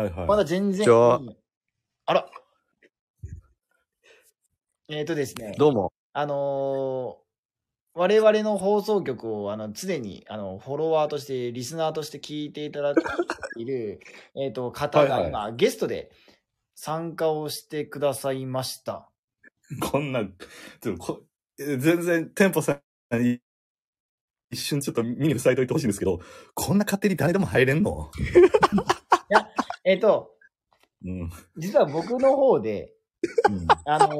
はいはい。まだ全然。じゃああら。えっ、とですね。どうも。あのー我々の放送局をあの常にあのフォロワーとして、リスナーとして聞いていただいている えっと方がはいはい今、ゲストで参加をしてくださいました。こんな、ちょっとこえ全然、店舗さんに、一瞬ちょっと見に塞いといてほしいんですけど、こんな勝手に誰でも入れんの？えっ、と、うん。実は僕の方で、うん。あのー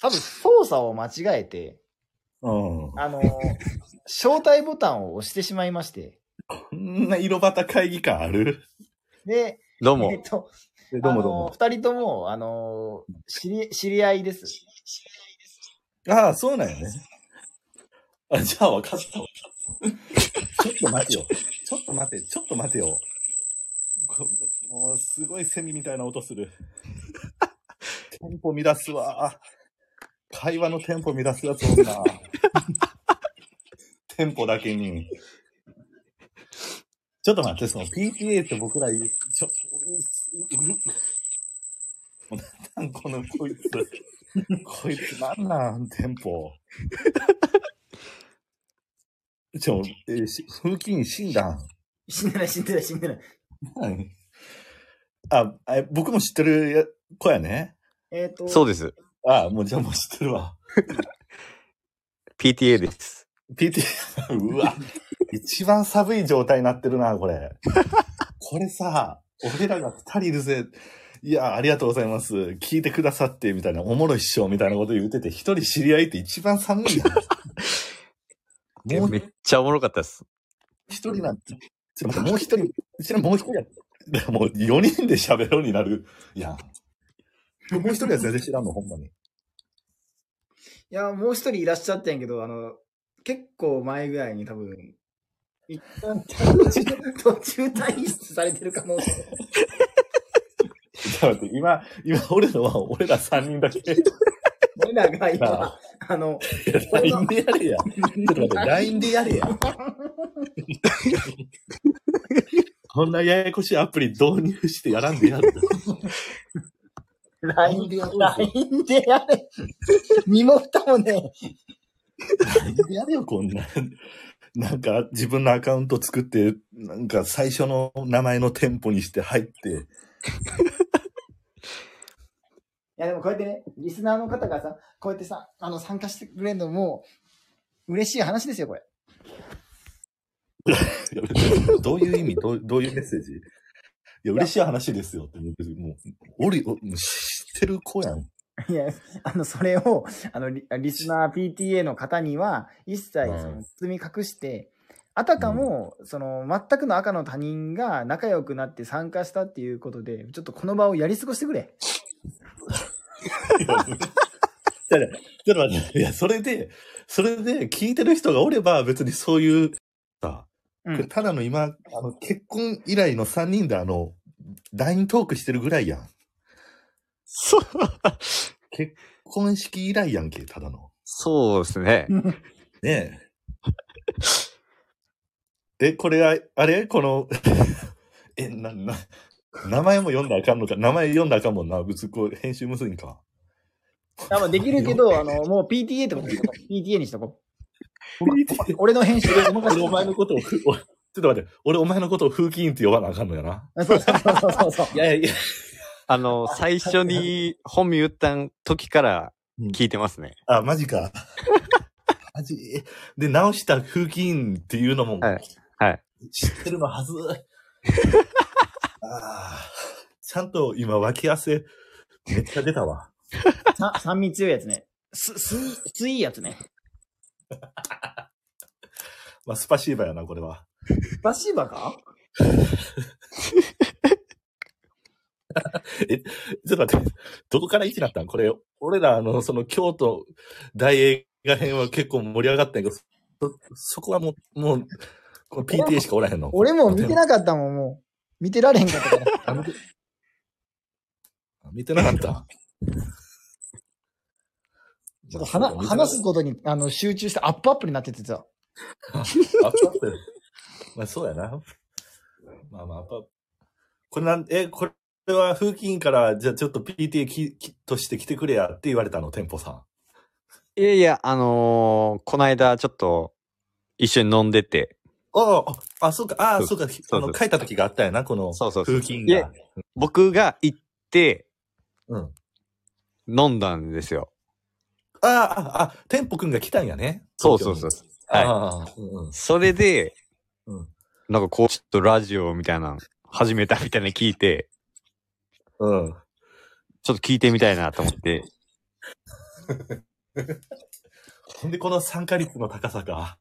多分操作を間違えて、うん。あのー招待ボタンを押してしまいまして、こんな色端会議感ある？で、どうもえっ、。と、えどうもどうも。あのー二人とも、あのー知り、知り合いです。ああ、そうなんやね。あ、じゃあ分かったわ。ちょっと待てよ。ちょっと待て、ちょっと待てよ。こもう、すごいセミみたいな音する。テンポ乱すわ。会話のテンポ乱すやつな。テンポだけに。ちょっと待って、その PTA って僕らちょ、うううなんこのこいつ。こいつなんなん、テンポ。ちょ、えーし風紀委員死んだん。死んでない、死んでない、死んでない。はいあ、あ僕も知ってるや子やね？えっ、と、そうです。あもうじゃあもう知ってるわ。PTA です。PT、うわ、一番寒い状態になってるな、これ。これさ、俺らが二人いるぜ。いや、ありがとうございます。聞いてくださって、みたいな、おもろいっしょ、みたいなこと言ってて、一人知り合いって一番寒いやん。もうめっちゃおもろかったです。一人なんて、ちょっと待って、もう一人、うちらもう一人や。だからもう四人で喋るようになるやん。もう一人は全然知らんの、ほんまに。いや、もう一人いらっしゃったんやけど、あの、結構前ぐらいに多分、一旦途中、途中退出されてる可能性。ちょっと待って、今、今、俺のは、俺ら三人だけ。俺らがあ今、あの、LINE でやれや。ちょっと待って、LINE でやれや。こんなややこしいアプリ導入してやらんでやる。LINE でやろうぜ LINE でやれ。身も蓋もね、LINE でやれよ、こんな。なんか、自分のアカウント作って、なんか、最初の名前の店舗にして入って、いやでもこうやってね、リスナーの方がさ、こうやってさ、あの、参加してくれるのも、嬉しい話ですよ、これ。どういう意味？どうどういうメッセージ？いや、嬉しい話ですよって。もう、俺、おもう知ってる子やん。いや、あの、それを、あの、リリスナー PTA の方には、一切、うんその、包み隠して、あたかも、その、全くの赤の他人が仲良くなって参加したっていうことで、ちょっとこの場をやり過ごしてくれ。いやちょっと待って、いや、それで、それで聞いてる人がおれば別にそういう、さ、うん。ただの今、あの、結婚以来の3人であの、LINE トークしてるぐらいやん。そう。結婚式以来やんけ、ただの。そうですね。ねえ。え、これあ、あれ？この、え、な、な、名前も読んだらあかんのか？名前読んだらあかんもんな。別にこう、編集むずいんか。あまあできるけど、あの、もう PTA ってことにしとこう PTA にしとこ 俺の編集でお任せ俺お前のことをちょっと待って、俺お前のことを風紀委員って呼ばなあかんのやな。そうそうそうそうそう。い やいやいや。あの、最初に本名言った時から聞いてますね。あ、マジか。マジ？で、直した風紀委員っていうのも、はいはい。知ってるのはず。あーちゃんと今脇汗めっちゃ出たわ。さ酸味強いやつね。す、すい、すいいやつね。まあ、スパシーバやな、これは。バシーバか？ちょっと待って、どこから1になったん？これ、俺ら、あの、その京都大映画編は結構盛り上がったんやけど、そ、そこはもう、もう、この PTA しかおらへんの？俺も見てなかったもん、もう。見てられへんかったから。見てなかった？ちょっと話、話すことに、あの、集中してアップアップになっててさ。アップアップ。まあそうやな。まあまあ、アップアップ。これなん、え、これは風紀委員から、じゃあちょっと PTA ききとして来てくれやって言われたの、店舗さん。いやいや、あのーこの間ちょっと一緒に飲んでて、ああ、あ、そうか、ああ、そうか、あの、書いた時があったよな、このそうそうそう風紀委員が。僕が行ってうん。飲んだんですよ。ああ、ああ、店舗くんが来たんやね。そうそうそう。はいうんうん。それで、うんなんかこう、ちょっとラジオみたいなの始めたみたいなの聞いて、うん。ちょっと聞いてみたいなと思って、ほんで、この参加率の高さか。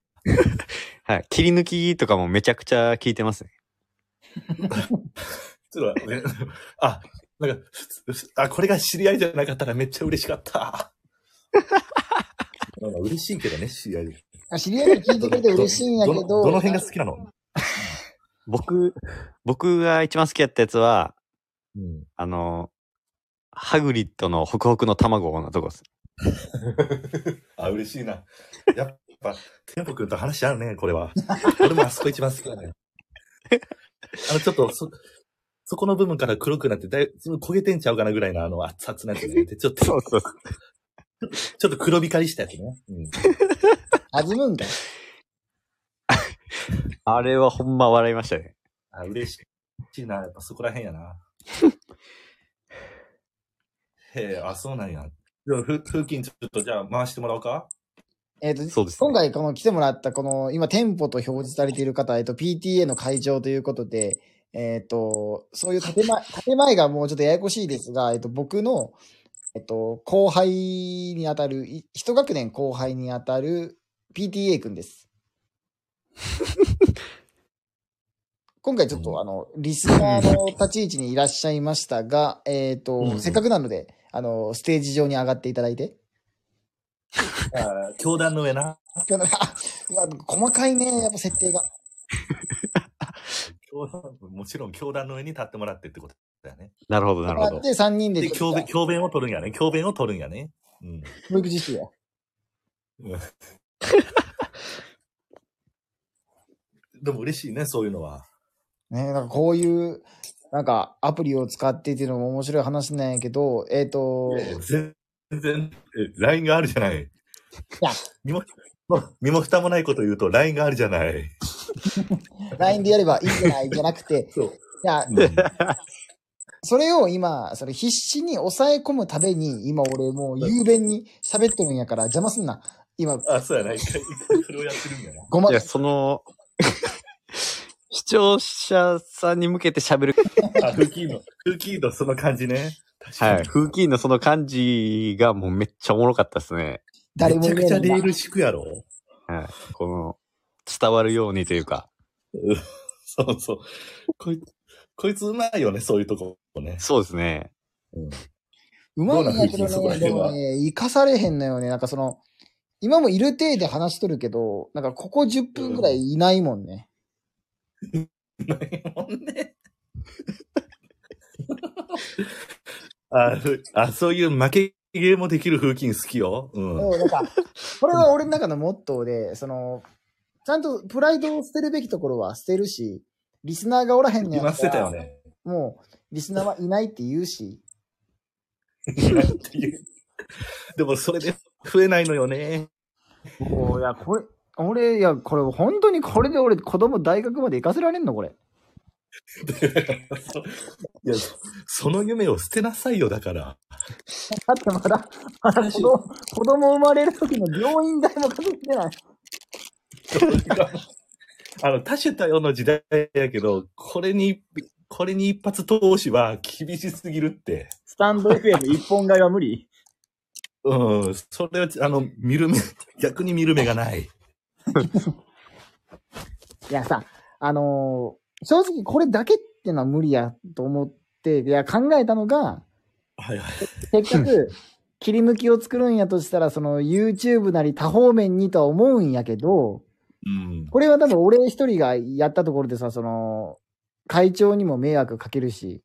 はい。切り抜きとかもめちゃくちゃ聞いてますね。ちょっとね、あ、なんか、あ、これが知り合いじゃなかったらめっちゃ嬉しかった。まあまあ嬉しいけどね、知り合いで。あ知り合いが聞いてくれて嬉しいんやけど、どのどの辺が好きなの？僕、僕が一番好きやったやつは、うん。あの、ハグリッドのホクホクの卵のとこです。あ、嬉しいな。やっぱ、テンポ君と話合うね、これは。俺もあそこ一番好きだね。あの、ちょっと、そ、そこの部分から黒くなって、だいぶ焦げてんちゃうかなぐらいのあの熱々なやつね。で、ちょっと、そうそう。ちょっと黒光りしたやつね。うん。弾むんかいあれはほんま笑いましたね。あ、嬉しいな。やっぱそこら辺やな。へえ、あ、そうなんや。じゃあ、ふ風紀ちょっとじゃあ回してもらおうか？えっ、と、そうです、今回この来てもらったこの今店舗と表示されている方、えっと PTA の会長ということで、えっ、と、そういう建前、建前がもうちょっとややこしいですが、えっ、と、僕の、えっ、と、後輩にあたる、い一学年後輩にあたる PTA 君です。今回ちょっと、うんあの、リスナーの立ち位置にいらっしゃいましたが、えっ、と、せっかくなので、あの、ステージ上に上がっていただいて。あ教団の上な。うわ細かいね、やっぱ設定が。教団もちろん教団の上に立ってもらってってことだよね。なるほど、なるほど。で、3人でで、教鞭、教鞭を取るんやね。教鞭を取るんやね。うん。保育実習や。でも嬉しいね、そういうのは。ね、なんかこういう、なんかアプリを使ってっていうのも面白い話なんやけど、えっ、と、全然、え LINE があるじゃない。いや身も、身も蓋もないこと言うと LINE があるじゃない。LINE でやればいいんじゃないじゃなくて、そう。いや、それを今、それ必死に抑え込むために、今俺もう雄弁に喋ってるんやから邪魔すんな。今、あ、そうやな。一回、一回それをやってるんやな。ごまいや、その、視聴者さんに向けて喋る。あ、風紀委員の、風紀委員のその感じね。確かに。はい。風紀委員のその感じがもうめっちゃおもろかったですね。誰もめちゃくちゃレール。ル敷くやろ。はい。この、伝わるようにというか。うんそうそう。こいつ、こいつうまいよね、そういうとこね。そうですね。うまいんやけどね、でもね、生かされへんのよね。なんかその、今もいる体で話しとるけど、なんかここ10分くらいいないもんね。ないもんね。あそういう負けゲーもできる風紀委員好きよ。うん。そう、なんか、これは俺の中のモットーで、その、ちゃんとプライドを捨てるべきところは捨てるし、リスナーがおらへんのや今捨てったらたよね。もう、リスナーはいないって言うし、っていうでもそれで増えないのよね。もう、いや、これ、俺、いや、これ、本当にこれで俺、子供大学まで行かせられんのこれ。いや、その夢を捨てなさいよ、だから。だってまだ、まだ子供、子供生まれる時の病院代も稼げてない。あの、多種多様の時代やけど、これに、これに一発投資は厳しすぎるって。スタンド FM 一本買いは無理？うん、それは、あの、見る目、逆に見る目がない。いやさ、あのー正直これだけっていうのは無理やと思って、いや、考えたのが、はいはい。せっかく切り抜きを作るんやとしたら、その YouTube なり多方面にとは思うんやけど、うん。これは多分俺一人がやったところでさ、その、会長にも迷惑かけるし、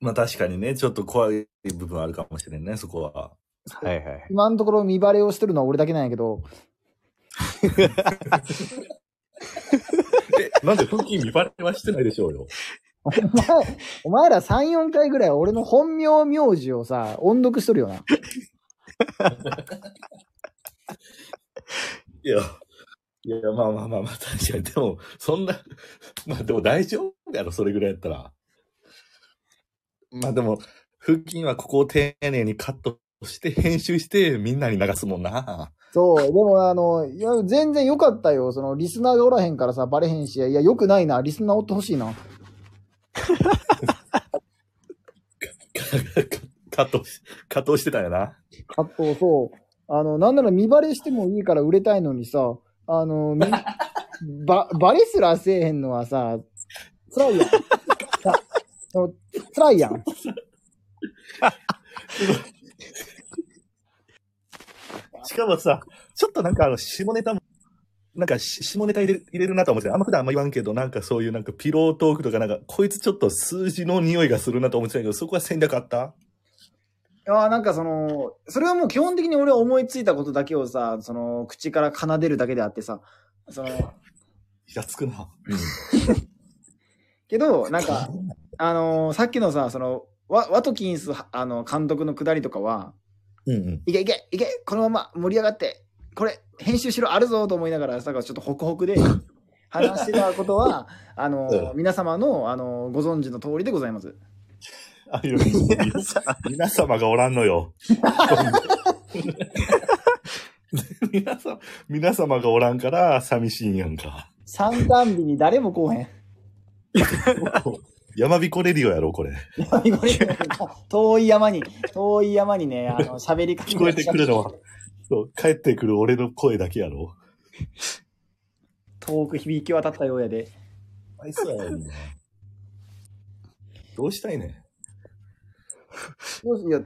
まあ確かにね、ちょっと怖い部分あるかもしれんね、そこは。はいはい。今のところ見バレをしてるのは俺だけなんやけど、え、なんで風紀見バレはしてないでしょうよ。お前、お前ら3、4回ぐらい俺の本名名字をさ、音読しとるよな。いや、いや、まあまあまあまあ、確かに。でも、そんな、まあでも大丈夫やろ、それぐらいやったら。まあでも、腹筋はここを丁寧にカットして、編集して、みんなに流すもんな。そう、でもあの、いや、全然良かったよ。その、リスナーがおらへんからさ、バレへんし、いや、良くないな。リスナーおってほしいな。カットし、カットしてたんやな。あと、そう。あの、なんなら見バレしてもいいから売れたいのにさ、あの、みば、バレすらせえへんのはさ、辛いやん。さそ辛いやん。しかもさ、ちょっとなんかあの、下ネタも、なんか下ネタ入れ入れるなと思ってた、あんま普段あんま言わんけど、なんかそういうなんかピロートークとかなんか、こいつちょっと数字の匂いがするなと思ってたけど、そこは戦略あった？いやなんかその、それはもう基本的に俺は思いついたことだけをさ、その、口から奏でるだけであってさ、その、イラつくな。けど、なんか、あのーさっきのさ、その、ワワトキンス、あの、監督のくだりとかは、うんうん。いけいけいけこのまま盛り上がってこれ編集しろあるぞと思いながらさちょっとホクホクで話してたことはあの、うん皆様のあのご存知の通りでございます。あ、皆様がおらんのよ。皆さん、皆様がおらんから寂しいんやんか。三段日に誰も来おへん。山彦レディオやろ、これ。遠い山に、遠い山にね、あの、喋りかけ聞こえてくるのは、そう、帰ってくる俺の声だけやろ。遠く響き渡ったようやで。あいつはやどうしたいねどうしいや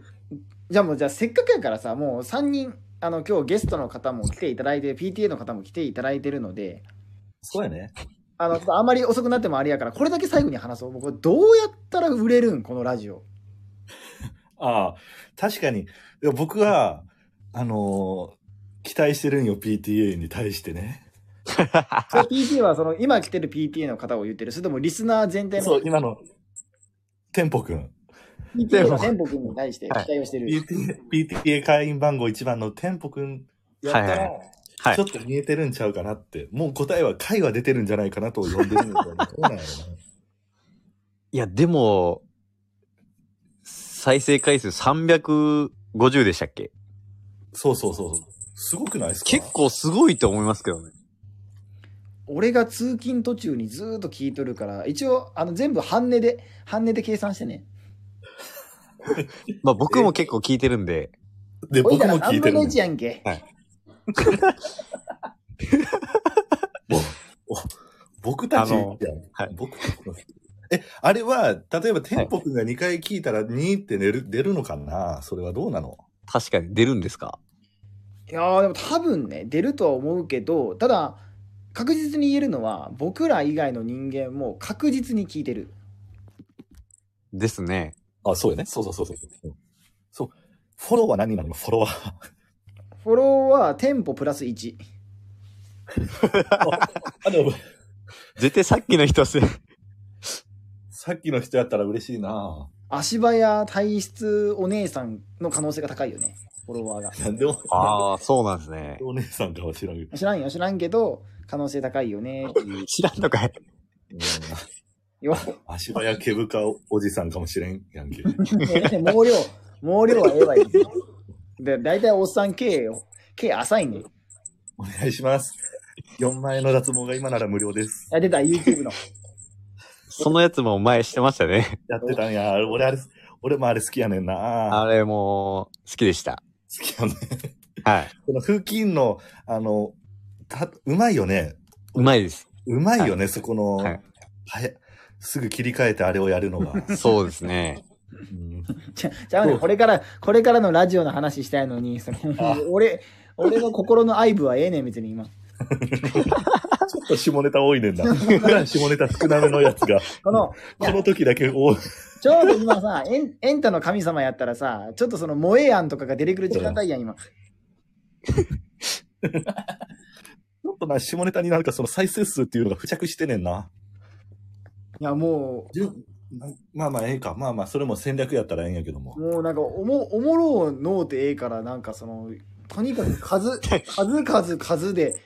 じゃあもう、じゃあせっかくやからさ、もう3人、あの、今日ゲストの方も来ていただいて、PTA の方も来ていただいてるので、そうやね。あの、あんまり遅くなってもあれやから、これだけ最後に話そう。僕、どうやったら売れるんこのラジオ。ああ、確かに。僕は、あのー期待してるんよ、PTA に対してね。PTA は、その、今来てる PTA の方を言ってる。それともリスナー全体のそう、今の、テンポくん。PTA の店舗君に対して期待をしてる。PTA, PTA 会員番号1番のテンポくんやったら、はいはいはいちょっと見えてるんちゃうかなって。もう答えは回は出てるんじゃないかなと呼んでるんだけど、どうなんやろいや、でも、再生回数350でしたっけ？な。そうそうそう。すごくないですか？結構すごいと思いますけどね。俺が通勤途中にずーっと聞いとるから、一応、あの、全部半値で、半値で計算してね。まあ僕も結構聞いてるんで、で、僕も聞いてる3分のん1やんけ。お僕たち、はい。僕え、あれは、例えば、テンポくんが2回聞いたら2って出る出るのかな？それはどうなの？確かに出るんですか？いやーでも多分ね、出るとは思うけど、ただ、確実に言えるのは、僕ら以外の人間も確実に聞いてる。ですね。あ、そうよね。そうそうそうそう。うんそう。フォローは何なの？フォロワー。フォローは店舗プラス1。あ、でも、絶対さっきの人す、さっきの人やったら嬉しいな足早体質お姉さんの可能性が高いよね。フォロワーが。なんでも、ああ、そうなんですね。お姉さんかは知らんけど。知らんよ、知らんけど、可能性高いよねっていう。知らんのかいうんよ、足早毛深おじさんかもしれんやんけ。毛量、毛量はええわいい。で、大体おっさん毛よ。毛浅いね。いお願いします。4万円の脱毛が今なら無料です。や、出た、YouTube の。そのやつも前してましたね。やってたんや。俺あれ、俺もあれ好きやねんなあれも好きでした。好きやね。はい。この風筋の、あの、た、うまいよね。うまいです。うまいよね、そこの、はいはや、すぐ切り替えてあれをやるのが。そうですね。うんじゃ、じゃあね、これから、これからのラジオの話したいのに、そのあ、俺、俺の心の愛部はええねん、別に今。ちょっと下ネタ多いねんな。普段下ネタ少なめのやつが、この、この時だけ多い。ちょうど今さ、エンエンタの神様やったらさ、ちょっとその萌え案とかが出てくる時間帯やん、今。ちょっとな、下ネタになんかその再生数っていうのが付着してねんな。いや、もう、まあまあ、ええか。まあまあ、それも戦略やったらええんやけども。もうなんか、おも、おもろうのうてええから、なんかその、とにかく数、数数数で、